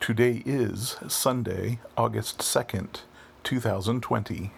Today is Sunday, August 2nd, 2020.